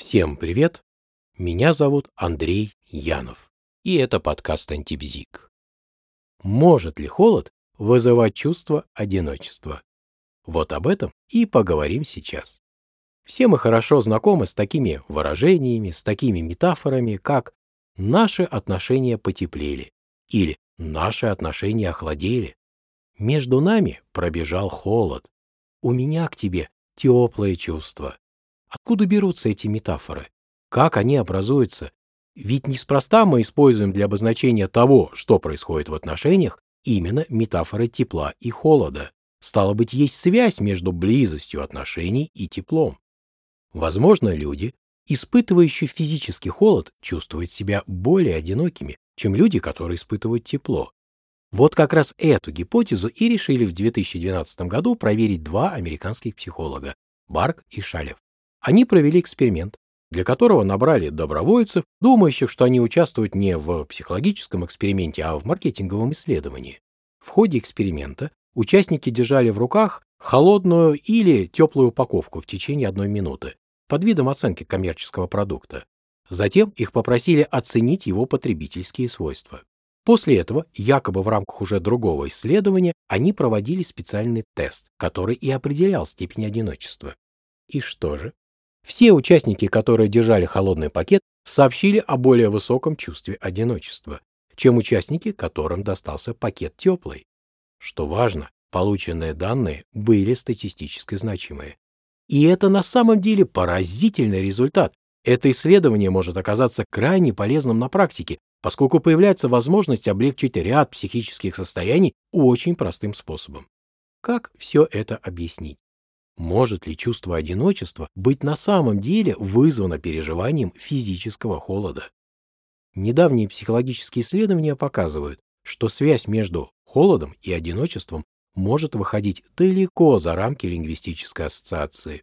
Всем привет! Меня зовут Андрей Янов, и это подкаст «Антибзик». Может ли холод вызывать чувство одиночества? Вот об этом и поговорим сейчас. Все мы хорошо знакомы с такими выражениями, с такими метафорами, как «наши отношения потеплели» или «наши отношения охладели». Между нами пробежал холод. У меня к тебе теплое чувство. Откуда берутся эти метафоры? Как они образуются? Ведь неспроста мы используем для обозначения того, что происходит в отношениях, именно метафоры тепла и холода. Стало быть, есть связь между близостью отношений и теплом. Возможно, люди, испытывающие физический холод, чувствуют себя более одинокими, чем люди, которые испытывают тепло. Вот как раз эту гипотезу и решили в 2012 году проверить два американских психолога – Барк и Шалев. Они провели эксперимент, для которого набрали добровольцев, думающих, что они участвуют не в психологическом эксперименте, а в маркетинговом исследовании. В ходе эксперимента участники держали в руках холодную или теплую упаковку в течение одной минуты под видом оценки коммерческого продукта. Затем их попросили оценить его потребительские свойства. После этого, якобы в рамках уже другого исследования, они проводили специальный тест, который и определял степень одиночества. И что же? Все участники, которые держали холодный пакет, сообщили о более высоком чувстве одиночества, чем участники, которым достался пакет теплый. Что важно, полученные данные были статистически значимые. И это на самом деле поразительный результат. Это исследование может оказаться крайне полезным на практике, поскольку появляется возможность облегчить ряд психических состояний очень простым способом. Как все это объяснить? Может ли чувство одиночества быть на самом деле вызвано переживанием физического холода? Недавние психологические исследования показывают, что связь между холодом и одиночеством может выходить далеко за рамки лингвистической ассоциации.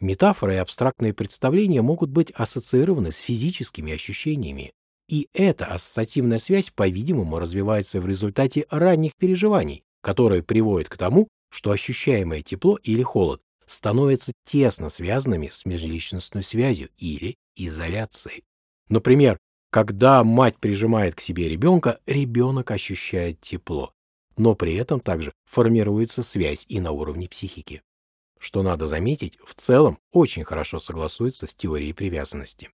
Метафоры и абстрактные представления могут быть ассоциированы с физическими ощущениями, и эта ассоциативная связь, по-видимому, развивается в результате ранних переживаний, которые приводят к тому, что ощущаемое тепло или холод становятся тесно связанными с межличностной связью или изоляцией. Например, когда мать прижимает к себе ребенка, ребенок ощущает тепло, но при этом также формируется связь и на уровне психики. Что надо заметить, в целом очень хорошо согласуется с теорией привязанности.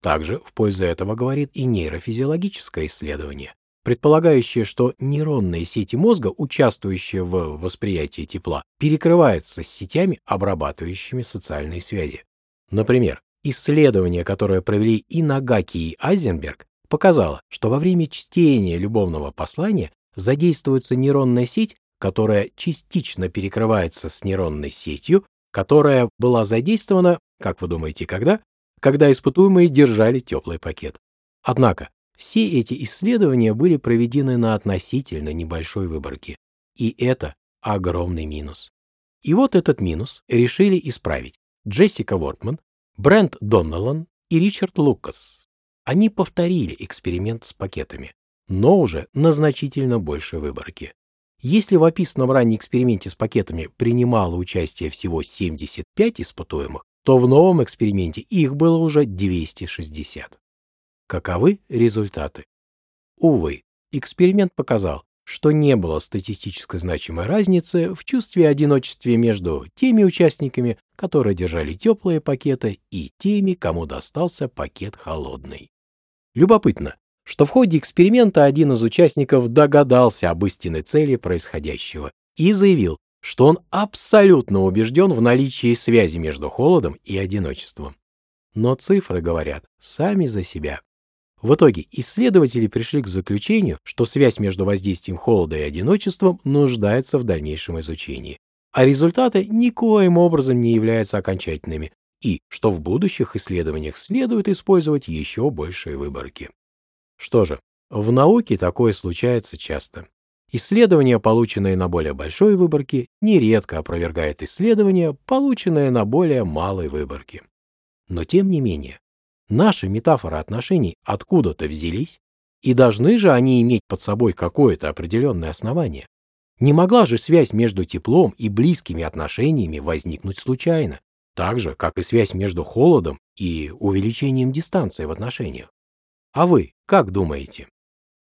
Также в пользу этого говорит и нейрофизиологическое исследование, предполагающее, что нейронные сети мозга, участвующие в восприятии тепла, перекрываются с сетями, обрабатывающими социальные связи. Например, исследование, которое провели и Нагаки, и Айзенберг, показало, что во время чтения любовного послания задействуется нейронная сеть, которая частично перекрывается с нейронной сетью, которая была задействована, как вы думаете, когда? Когда испытуемые держали теплый пакет. Однако все эти исследования были проведены на относительно небольшой выборке, и это огромный минус. И вот этот минус решили исправить Джессика Вортман, Брент Доннеллан и Ричард Лукас. Они повторили эксперимент с пакетами, но уже на значительно большей выборке. Если в описанном ранее эксперименте с пакетами принимало участие всего 75 испытуемых, то в новом эксперименте их было уже 260. Каковы результаты? Увы, эксперимент показал, что не было статистически значимой разницы в чувстве одиночества между теми участниками, которые держали теплые пакеты, и теми, кому достался пакет холодный. Любопытно, что в ходе эксперимента один из участников догадался об истинной цели происходящего и заявил, что он абсолютно убежден в наличии связи между холодом и одиночеством. Но цифры говорят сами за себя. В итоге исследователи пришли к заключению, что связь между воздействием холода и одиночеством нуждается в дальнейшем изучении, а результаты никоим образом не являются окончательными, и что в будущих исследованиях следует использовать еще большие выборки. Что же, в науке такое случается часто. Исследования, полученные на более большой выборке, нередко опровергают исследования, полученные на более малой выборке. Но тем не менее, Наши метафоры отношений откуда-то взялись, и должны же они иметь под собой какое-то определенное основание. Не могла же связь между теплом и близкими отношениями возникнуть случайно, так же, как и связь между холодом и увеличением дистанции в отношениях. А вы как думаете?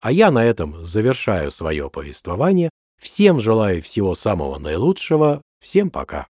А я на этом завершаю свое повествование. Всем желаю всего самого наилучшего. Всем пока.